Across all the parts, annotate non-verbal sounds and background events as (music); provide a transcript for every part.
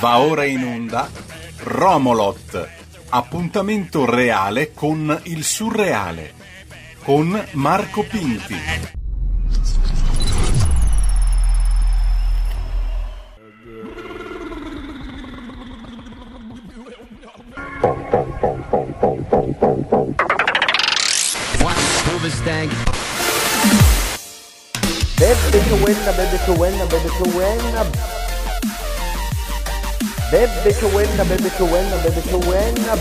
Va ora in onda Romolot, appuntamento reale con il surreale, con Marco Pinti. Bebe che buena, bebe che buena, bebe che buena. Bebe che buena, bebe che buena, bebe che buena.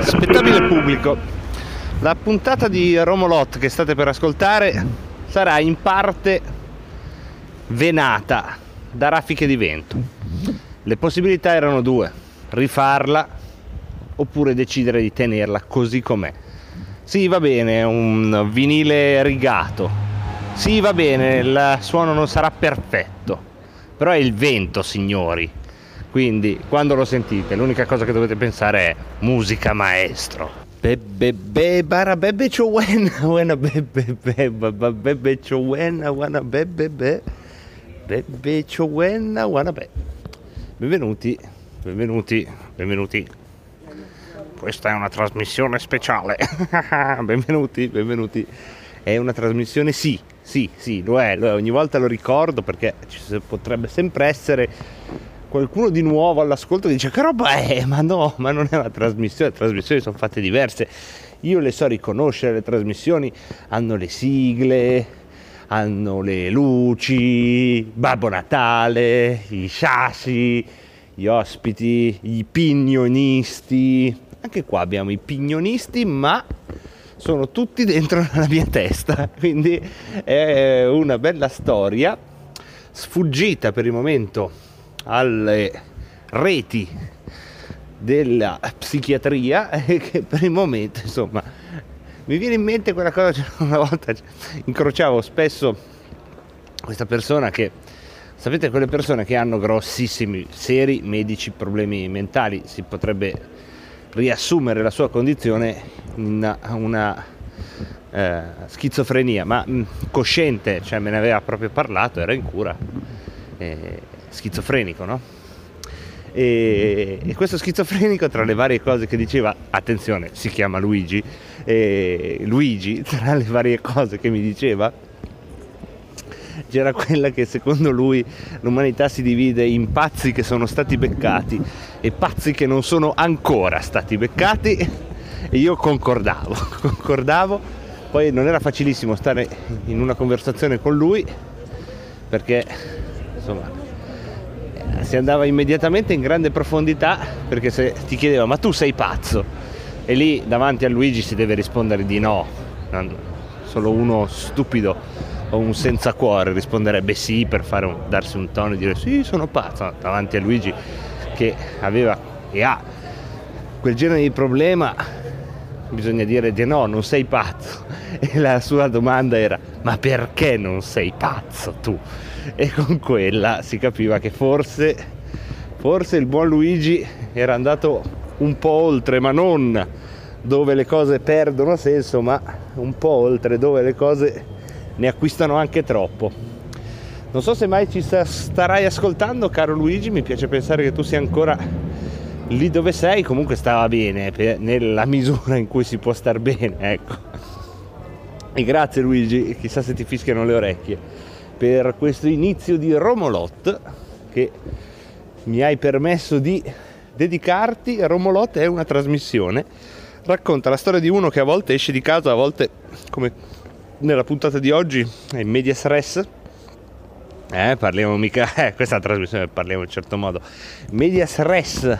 Spettabile pubblico, la puntata di Romolot che state per ascoltare sarà in parte venata da raffiche di vento. Le possibilità erano due, rifarla oppure decidere di tenerla così com'è. Sì, va bene, un vinile rigato. Sì, va bene, il suono non sarà perfetto. Però è il vento, signori. Quindi, quando lo sentite, l'unica cosa che dovete pensare è musica maestro. Bebe be bara bebe chowen (laughs) wana bebe be baba bebe chowen wana bebe be bebe chowen wana be. Benvenuti, benvenuti, benvenuti questa è una trasmissione speciale. (laughs) benvenuti, benvenuti. È una trasmissione, sì, sì, sì, lo è, lo è. Ogni volta lo ricordo perché ci potrebbe sempre essere qualcuno di nuovo all'ascolto che dice che roba è, (laughs) ma no, ma non è una trasmissione, le trasmissioni sono fatte diverse. Io le so riconoscere, le trasmissioni hanno le sigle, hanno le luci, Babbo Natale, i sassi, gli ospiti, i pignonisti, anche qua abbiamo i pignonisti, ma sono tutti dentro (laughs) la mia testa, quindi è una bella storia sfuggita per il momento alle reti della psichiatria (laughs) che per il momento insomma mi viene in mente quella cosa (laughs) una volta incrociavo spesso questa persona che sapete quelle persone che hanno grossissimi seri medici problemi mentali si potrebbe riassumere la sua condizione in una eh, schizofrenia, ma mh, mm, cosciente, cioè me ne aveva proprio parlato, era in cura, eh, schizofrenico, no? E, e, questo schizofrenico, tra le varie cose che diceva, attenzione, si chiama Luigi, e Luigi, tra le varie cose che mi diceva, c'era quella che secondo lui l'umanità si divide in pazzi che sono stati beccati e pazzi che non sono ancora stati beccati. E io concordavo, (laughs) concordavo, poi non era facilissimo stare in una conversazione con lui perché insomma si andava immediatamente in grande profondità perché se ti chiedeva ma tu sei pazzo? E lì davanti a Luigi si deve rispondere di no, solo uno stupido o un senza cuore risponderebbe sì per un, darsi un tono e dire sì sono pazzo davanti a Luigi che aveva e ha quel genere di problema bisogna dire di no non sei pazzo (laughs) e la sua domanda era ma perché non sei pazzo tu? E con quella si capiva che forse forse il buon Luigi era andato un po' oltre ma non dove le cose perdono senso ma un po' oltre dove le cose ne acquistano anche troppo. Non so se mai ci starai ascoltando, caro Luigi, mi piace pensare che tu sia ancora lì dove sei, comunque stava bene, nella misura in cui si può star bene, ecco. E grazie Luigi, chissà se ti fischiano le orecchie, per questo inizio di Romolot che mi hai permesso di dedicarti. Romolot è una trasmissione, racconta la storia di uno che a volte esce di casa, a volte come nella puntata di oggi è Medias Res. Eh, parliamo mica, (laughs) eh, questa trasmissione parliamo in certo modo. Medias Res,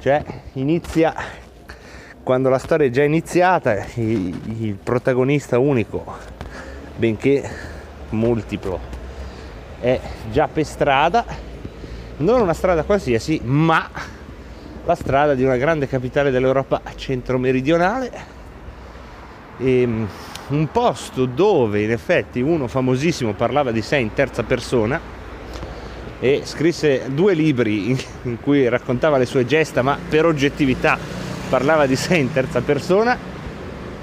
cioè inizia quando la storia è già iniziata, il, il protagonista unico, benché multiplo, è già per strada, non una strada qualsiasi, ma la strada di una grande capitale dell'Europa centro-meridionale. E, ehm, un posto dove in effetti uno famosissimo parlava di sé in terza persona e scrisse due libri in, cui raccontava le sue gesta, ma per oggettività parlava di sé in terza persona,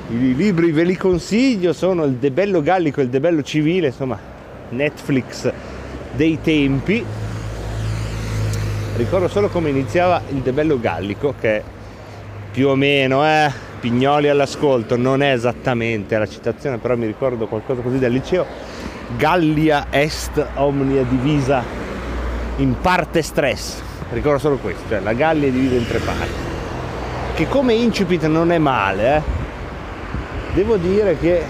I libri ve li consiglio, sono il De Bello Gallico e il De Bello Civile, insomma, Netflix dei tempi. Ricordo solo come iniziava il De Bello Gallico, che più o meno, eh, Pignoli all'ascolto, non è esattamente la citazione, però mi ricordo qualcosa così dal liceo. Gallia est omnia divisa in parte stress. Ricordo solo questo, cioè la Gallia è divisa in tre parti. Che come incipit non è male, eh. Devo dire che,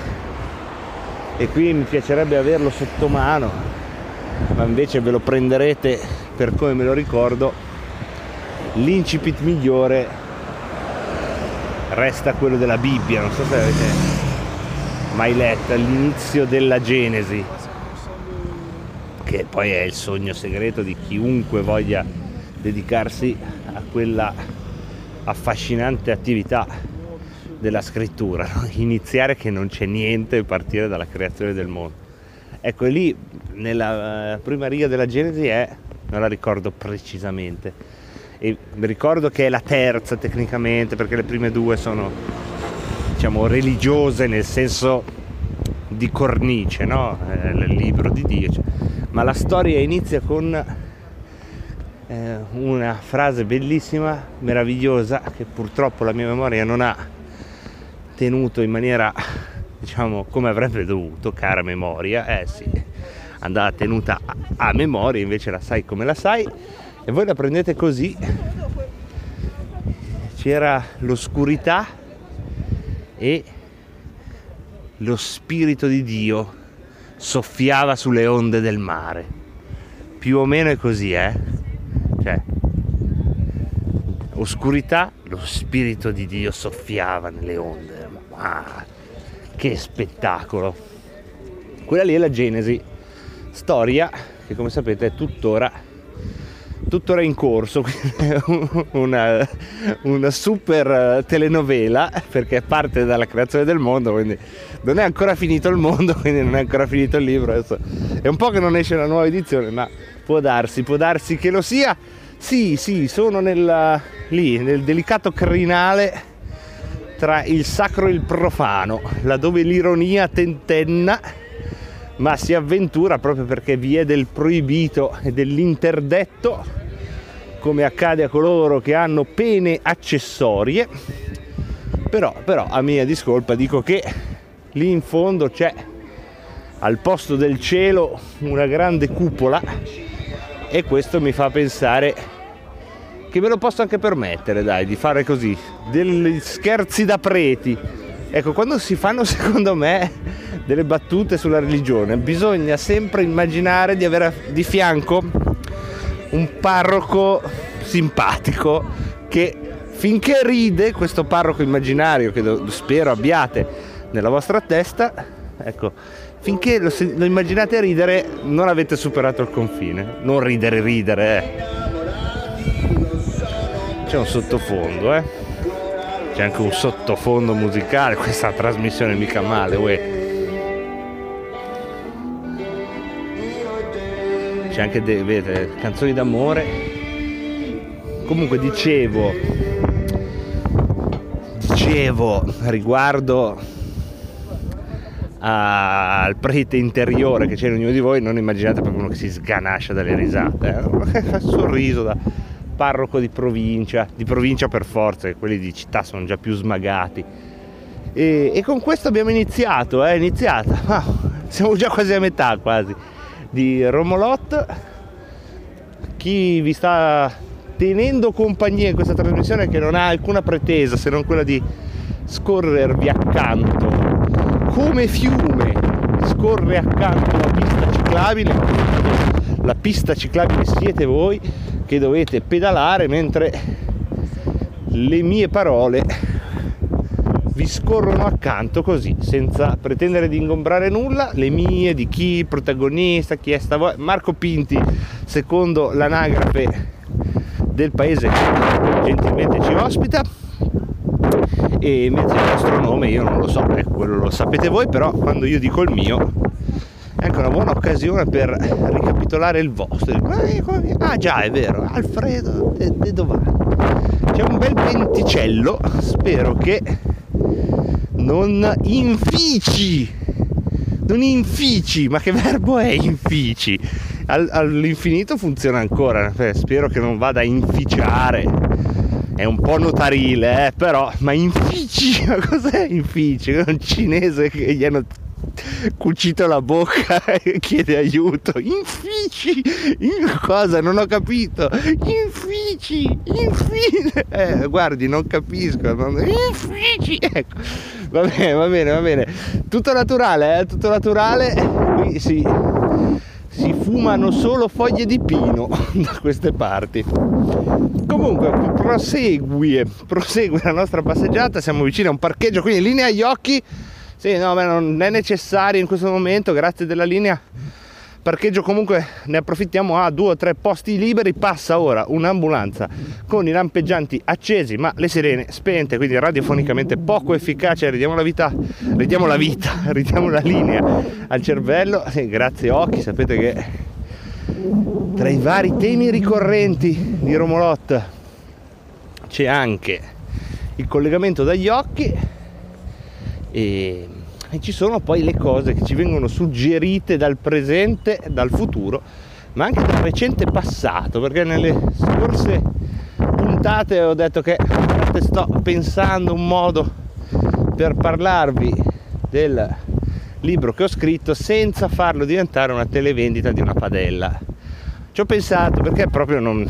e qui mi piacerebbe averlo sotto mano, ma invece ve lo prenderete per come me lo ricordo, l'incipit migliore resta quello della Bibbia, non so se avete mai letto, all'inizio della Genesi, che poi è il sogno segreto di chiunque voglia dedicarsi a quella affascinante attività della scrittura, no? (laughs) iniziare che non c'è niente e partire dalla creazione del mondo. Ecco, lì nella eh, prima riga della Genesi è, non la ricordo precisamente, e ricordo che è la terza tecnicamente perché le prime due sono diciamo religiose nel senso di cornice, no? Eh, il libro di Dio, cioè. ma la storia inizia con eh, una frase bellissima, meravigliosa, che purtroppo la mia memoria non ha tenuto in maniera, diciamo, come avrebbe dovuto, cara memoria, eh sì, andava tenuta a, a memoria, invece la sai come la sai, e voi la prendete così. C'era l'oscurità e lo spirito di Dio soffiava sulle onde del mare. Più o meno è così, eh? Cioè, oscurità, lo spirito di Dio soffiava nelle onde. Ma che spettacolo! Quella lì è la Genesi, storia che come sapete è tuttora, tuttora in corso, (laughs) una, una super telenovela perché parte dalla creazione del mondo, quindi non è ancora finito il mondo, (laughs) quindi non è ancora finito il libro. Adesso è un po' che non esce una nuova edizione, ma può darsi, può darsi che lo sia. Sì, sì, sono nella, lì, nel delicato crinale tra il sacro e il profano, laddove l'ironia tentenna, ma si avventura proprio perché vi è del proibito e dell'interdetto, come accade a coloro che hanno pene accessorie. Però, però, a mia discolpa dico che lì in fondo c'è al posto del cielo una grande cupola e questo mi fa pensare che me lo posso anche permettere, dai, di fare così, degli scherzi da preti. Ecco, quando si fanno (laughs) secondo me delle battute sulla religione, bisogna sempre immaginare di avere di fianco un parroco simpatico che finché ride questo parroco immaginario che spero abbiate nella vostra testa, ecco, finché lo, lo, immaginate ridere non avete superato il confine non ridere ridere eh. c'è un sottofondo eh c'è anche un sottofondo musicale questa trasmissione mica male uè. C'è anche de, vedete, canzoni d'amore comunque dicevo dicevo riguardo al prete interiore che c'è in ognuno di voi, non immaginate proprio uno che si sganascia dalle risate, eh? (laughs) fa sorriso da parroco di provincia, di provincia per forza, quelli di città sono già più smagati. E, e con questo abbiamo iniziato, è eh, iniziata, ah, (laughs) siamo già quasi a metà quasi, di Romolot. Chi vi sta tenendo compagnia in questa trasmissione che non ha alcuna pretesa se non quella di scorrervi accanto come fiume scorre accanto alla pista ciclabile, la pista ciclabile siete voi che dovete pedalare mentre le mie parole vi scorrono accanto così, senza pretendere di ingombrare nulla, le mie, di chi, protagonista, chi è sta Marco Pinti, secondo l'anagrafe del paese che gentilmente ci ospita e invece il vostro nome io non lo so, ecco, quello lo sapete voi, però quando io dico il mio è anche una buona occasione per ricapitolare il vostro. Ah già, è vero, Alfredo De, Dovani. C'è un bel venticello, spero che non infici, non infici, ma che verbo è infici? Al, all'infinito funziona ancora, spero che non vada a inficiare, è un po' notarile, eh, però, ma infici, (laughs) ma cos'è infici? È un cinese che gli hanno cucito la bocca (laughs) e chiede aiuto. Infici! In cosa? Non ho capito. Infici! Infine! (laughs) Eh, guardi, non capisco. Infici! Ecco. Va bene, va bene, va bene. Tutto naturale, eh? Tutto naturale. Qui si, si fumano solo foglie di pino (laughs) da queste parti. Comunque, prosegue, prosegue la nostra passeggiata. Siamo vicini a un parcheggio, quindi linea agli occhi sì, no, beh, non è necessario in questo momento, grazie della linea. Parcheggio comunque ne approfittiamo a due o tre posti liberi, passa ora un'ambulanza con i lampeggianti accesi ma le sirene spente, quindi radiofonicamente poco efficace, ridiamo la vita, ridiamo la vita, (laughs) ridiamo la linea al cervello, sì, grazie occhi, sapete che tra i vari temi ricorrenti di Romolot c'è anche il collegamento dagli occhi e, e ci sono poi le cose che ci vengono suggerite dal presente, dal futuro, ma anche dal recente passato, perché nelle scorse puntate ho detto che sto pensando un modo per parlarvi del libro che ho scritto senza farlo diventare una televendita di una padella. Ci ho pensato perché proprio non,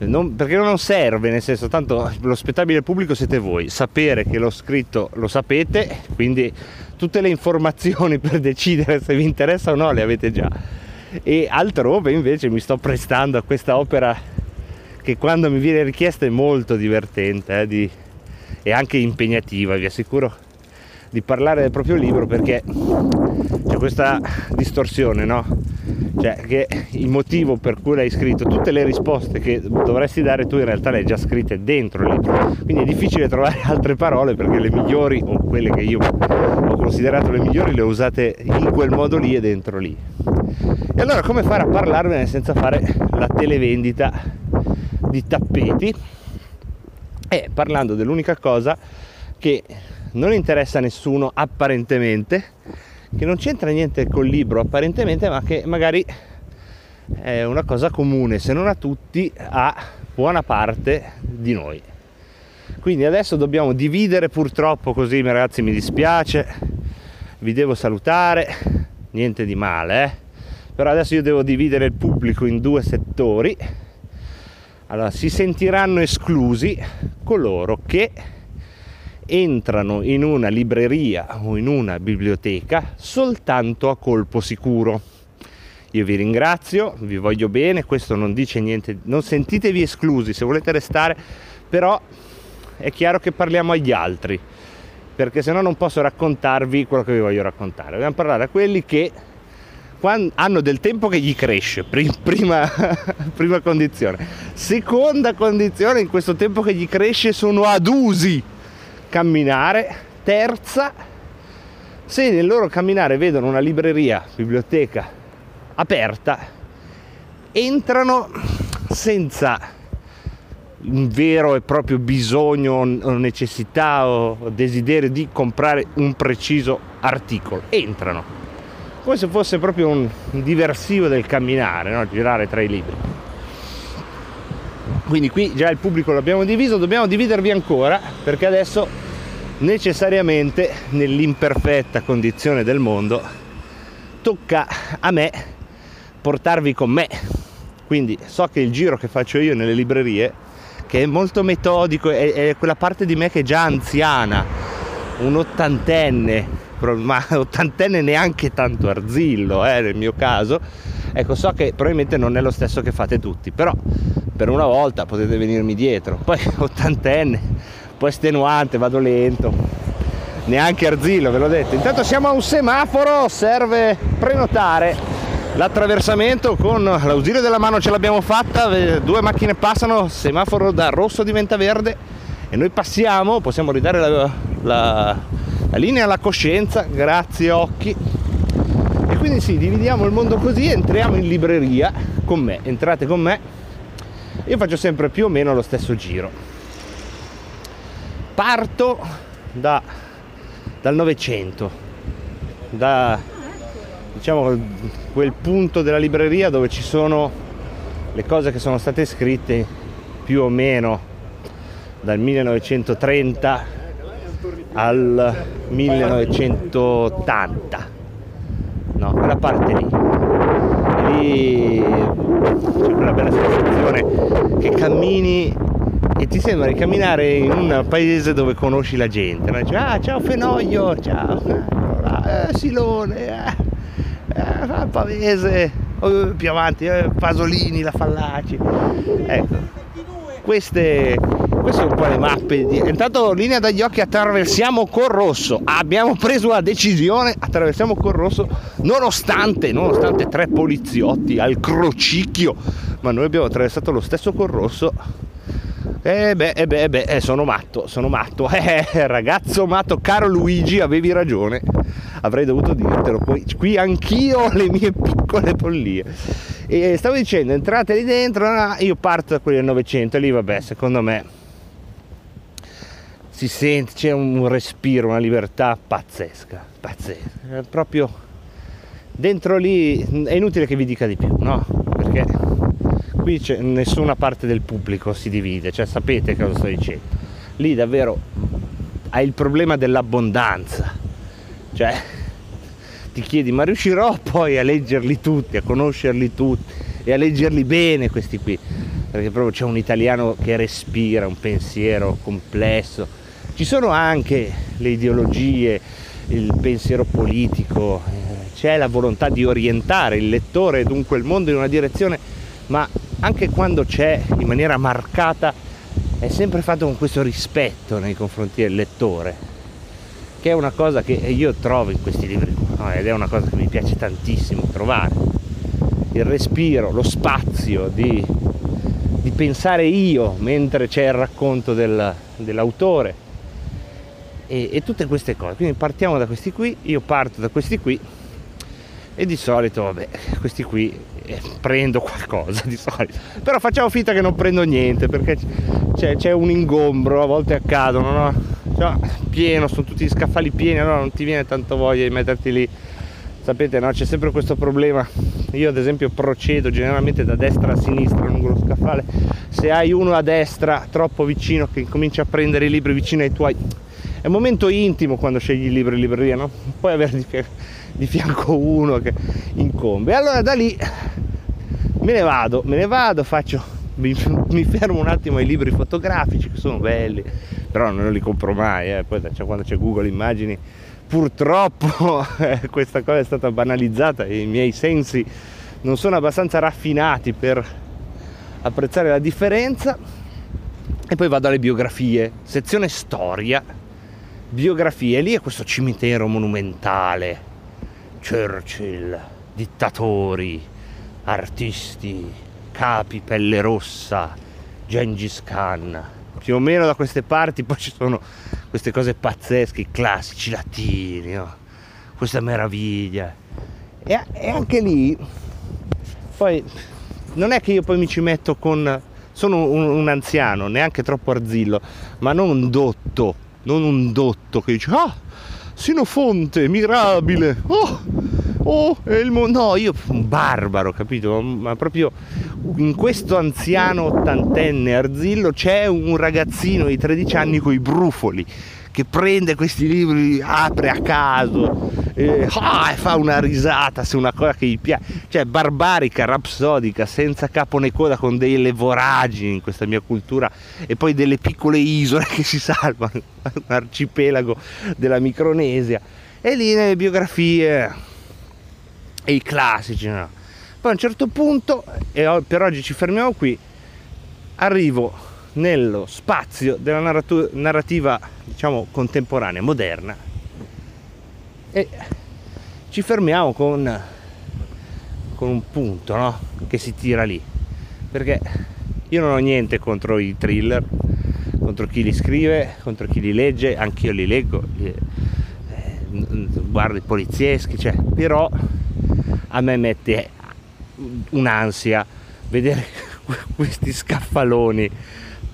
non, perché non serve, nel senso, tanto lo spettabile pubblico siete voi, sapere che l'ho scritto lo sapete, quindi tutte le informazioni (laughs) per decidere se vi interessa o no le avete già. E altrove invece mi sto prestando a questa opera che quando mi viene richiesta è molto divertente eh, di, e anche impegnativa, vi assicuro di parlare del proprio libro perché c'è questa distorsione, no? Cioè che il motivo per cui l'hai scritto, tutte le risposte che dovresti dare tu in realtà le hai già scritte dentro il libro. Quindi è difficile trovare (laughs) altre parole perché le migliori o quelle che io ho considerato le migliori le ho usate in quel modo lì e dentro lì. E allora come fare a parlarvene senza fare la televendita di tappeti? E parlando dell'unica cosa che non interessa a nessuno apparentemente, che non c'entra niente col libro apparentemente, ma che magari è una cosa comune, se non a tutti, a buona parte di noi. Quindi adesso dobbiamo dividere purtroppo così, ragazzi, mi dispiace, vi devo salutare, niente di male, eh? però adesso io devo dividere il pubblico in due settori. Allora, si sentiranno esclusi coloro che entrano in una libreria o in una biblioteca soltanto a colpo sicuro. Io vi ringrazio, vi voglio bene, questo non dice niente, non sentitevi esclusi se volete restare, però è chiaro che parliamo agli altri, perché se no non posso raccontarvi quello che vi voglio raccontare. Dobbiamo parlare a quelli che hanno del tempo che gli cresce, (laughs) prima, prima condizione. Seconda condizione, in questo tempo che gli cresce sono adusi camminare. Terza, se nel loro camminare vedono una libreria, biblioteca aperta, entrano senza un vero e proprio bisogno o necessità o desiderio di comprare un preciso articolo. Entrano, come se fosse proprio un diversivo del camminare, no? girare tra i libri. Quindi qui già il pubblico l'abbiamo diviso, dobbiamo dividervi ancora perché adesso necessariamente nell'imperfetta condizione del mondo tocca a me portarvi con me. Quindi so che il giro che faccio io nelle librerie, che è molto metodico, è, è quella parte di me che è già anziana, un ottantenne, ma ottantenne neanche tanto arzillo eh, nel mio caso, ecco so che probabilmente non è lo stesso che fate tutti, però per una volta potete venirmi dietro, poi (laughs) ottantenne un po' estenuante, vado lento. Neanche Arzillo, ve l'ho detto. Intanto siamo a un semaforo, serve prenotare l'attraversamento con l'ausilio della mano ce l'abbiamo fatta, due macchine passano, semaforo da rosso diventa verde e noi passiamo, possiamo ridare la, la, la linea alla coscienza, grazie occhi. Quindi sì, dividiamo il mondo così, entriamo in libreria con me, entrate con me. Io faccio sempre più o meno lo stesso giro. Parto da dal Novecento, da diciamo quel punto della libreria dove ci sono le cose che sono state scritte più o meno dal 1930 al 1980 no quella parte lì e lì c'è quella bella sensazione che cammini e ti sembra di camminare in un paese dove conosci la gente no? Dici, ah ciao Fenoglio ciao eh, Silone eh eh, Pavese, più avanti, eh, Pasolini, la Fallaci. Ecco, queste, queste sono po' le mappe. Di... Intanto linea dagli occhi attraversiamo col rosso. Abbiamo preso la decisione, attraversiamo col rosso, nonostante, nonostante tre poliziotti al crocicchio, ma noi abbiamo attraversato lo stesso col rosso. Eh beh, eh beh, eh beh, eh, sono matto, sono matto. (laughs) Eh, ragazzo matto, caro Luigi, avevi ragione avrei dovuto dirtelo. Poi qui anch'io ho (laughs) le mie piccole follie. E stavo dicendo, entrate lì dentro, io parto da quelli del Novecento e lì vabbè, secondo me si sente, c'è un respiro, una libertà pazzesca, pazzesca. È proprio dentro lì è inutile che vi dica di più, no? Perché qui nessuna parte del pubblico si divide, cioè sapete cosa sto dicendo. Lì davvero hai il problema dell'abbondanza, cioè ti chiedi ma riuscirò poi a leggerli tutti, a conoscerli tutti e a leggerli bene questi qui, perché proprio c'è un italiano che respira un pensiero complesso. Ci sono anche le ideologie, il pensiero politico, eh, c'è la volontà di orientare il lettore e dunque il mondo in una direzione, ma anche quando c'è in maniera marcata è sempre fatto con questo rispetto nei confronti del lettore, che è una cosa che io trovo in questi libri no? ed è una cosa che mi piace tantissimo trovare. Il respiro, lo spazio di, di pensare io mentre c'è il racconto del, dell'autore e, e tutte queste cose. Quindi partiamo da questi qui, io parto da questi qui e di solito, vabbè, questi qui eh, prendo qualcosa di solito. Però facciamo finta che non prendo niente perché c'è, c'è un ingombro, a volte accadono, no? cioè, pieno, sono tutti scaffali pieni, allora non ti viene tanto voglia di metterti lì. Sapete, no? C'è sempre questo problema. Io ad esempio procedo generalmente da destra a sinistra lungo lo scaffale. Se hai uno a destra troppo vicino che comincia a prendere i libri vicino ai tuoi, è un momento intimo quando scegli i libri in libreria, no? Puoi avere di fianco uno che incombe. Allora da lì me ne vado, me ne vado, faccio, mi, mi fermo un attimo ai libri fotografici che sono belli, però non li compro mai, eh. poi cioè, quando c'è Google Immagini purtroppo (laughs) eh, questa cosa è stata banalizzata e i miei sensi non sono abbastanza raffinati per apprezzare la differenza e poi vado alle biografie, sezione storia, biografie, lì è questo cimitero monumentale, Churchill, dittatori, artisti, capi, pelle rossa, Gengis Khan, più o meno da queste parti poi ci sono queste cose pazzesche, classici latini, no? questa meraviglia. E, e, anche lì, poi non è che io poi mi ci metto con... Sono un, un anziano, neanche troppo arzillo, ma non dotto, non un dotto che dice, ah, Sinofonte, mirabile, oh, oh, è il mondo. No, io un barbaro, capito? Ma proprio in questo anziano ottantenne arzillo c'è un ragazzino di 13 anni con i brufoli che prende questi libri, apre a caso eh, ah, e fa una risata su una cosa che gli piace, cioè barbarica, rapsodica, senza capo né coda, con delle voragini in questa mia cultura e poi delle piccole isole (laughs) che si salvano, un arcipelago della Micronesia. E lì nelle biografie e i classici, no? Poi a un certo punto, e per oggi ci fermiamo qui, arrivo nello spazio della narratu- narrativa, diciamo, contemporanea, moderna, e ci fermiamo con, con un punto, no? Che si tira lì. Perché io non ho niente contro i thriller, contro chi li scrive, contro chi li legge, anche io li leggo, li, eh, guardo i polizieschi, cioè, però a me mette un'ansia vedere (laughs) questi scaffaloni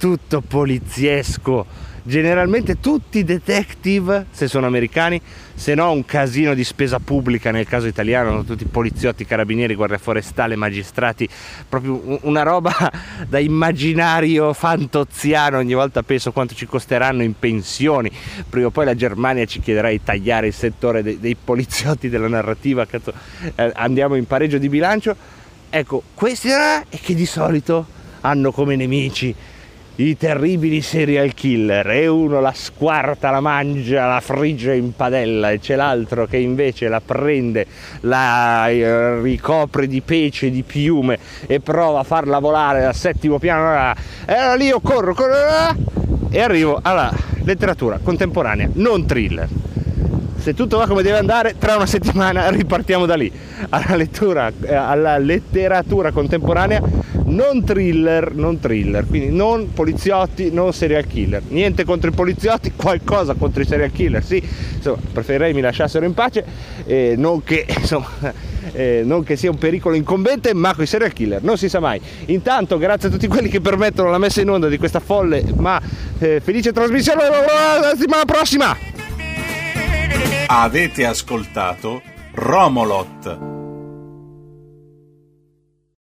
tutto poliziesco. Generalmente tutti i detective, se sono americani, se no un casino di spesa pubblica nel caso italiano, tutti poliziotti, carabinieri, guardia forestale, magistrati, proprio una roba (laughs) da immaginario fantoziano, ogni volta penso quanto ci costeranno in pensioni, prima o poi la Germania ci chiederà di tagliare il settore dei, dei poliziotti della narrativa, cazzo, eh, andiamo in pareggio di bilancio, ecco, questi è che di solito hanno come nemici i terribili serial killer e uno la squarta, la mangia, la frigge in padella e c'è l'altro che invece la prende, la eh, ricopre di pece, di piume e prova a farla volare dal settimo piano e allora lì io corro, corro e arrivo alla letteratura contemporanea, non thriller. Se tutto va come deve andare, tra una settimana ripartiamo da lì alla lettura, eh, alla letteratura contemporanea, non thriller, non thriller, quindi non poliziotti, non serial killer. Niente contro i poliziotti, (laughs) qualcosa contro i serial killer, sì, insomma, preferirei mi lasciassero in pace, eh, non, che, (laughs) insomma, eh, non che sia un pericolo incombente, ma con i serial killer, non si sa mai. Intanto, grazie a tutti quelli che permettono la messa in onda di questa folle ma eh, felice trasmissione, la settimana prossima! Avete ascoltato Romolot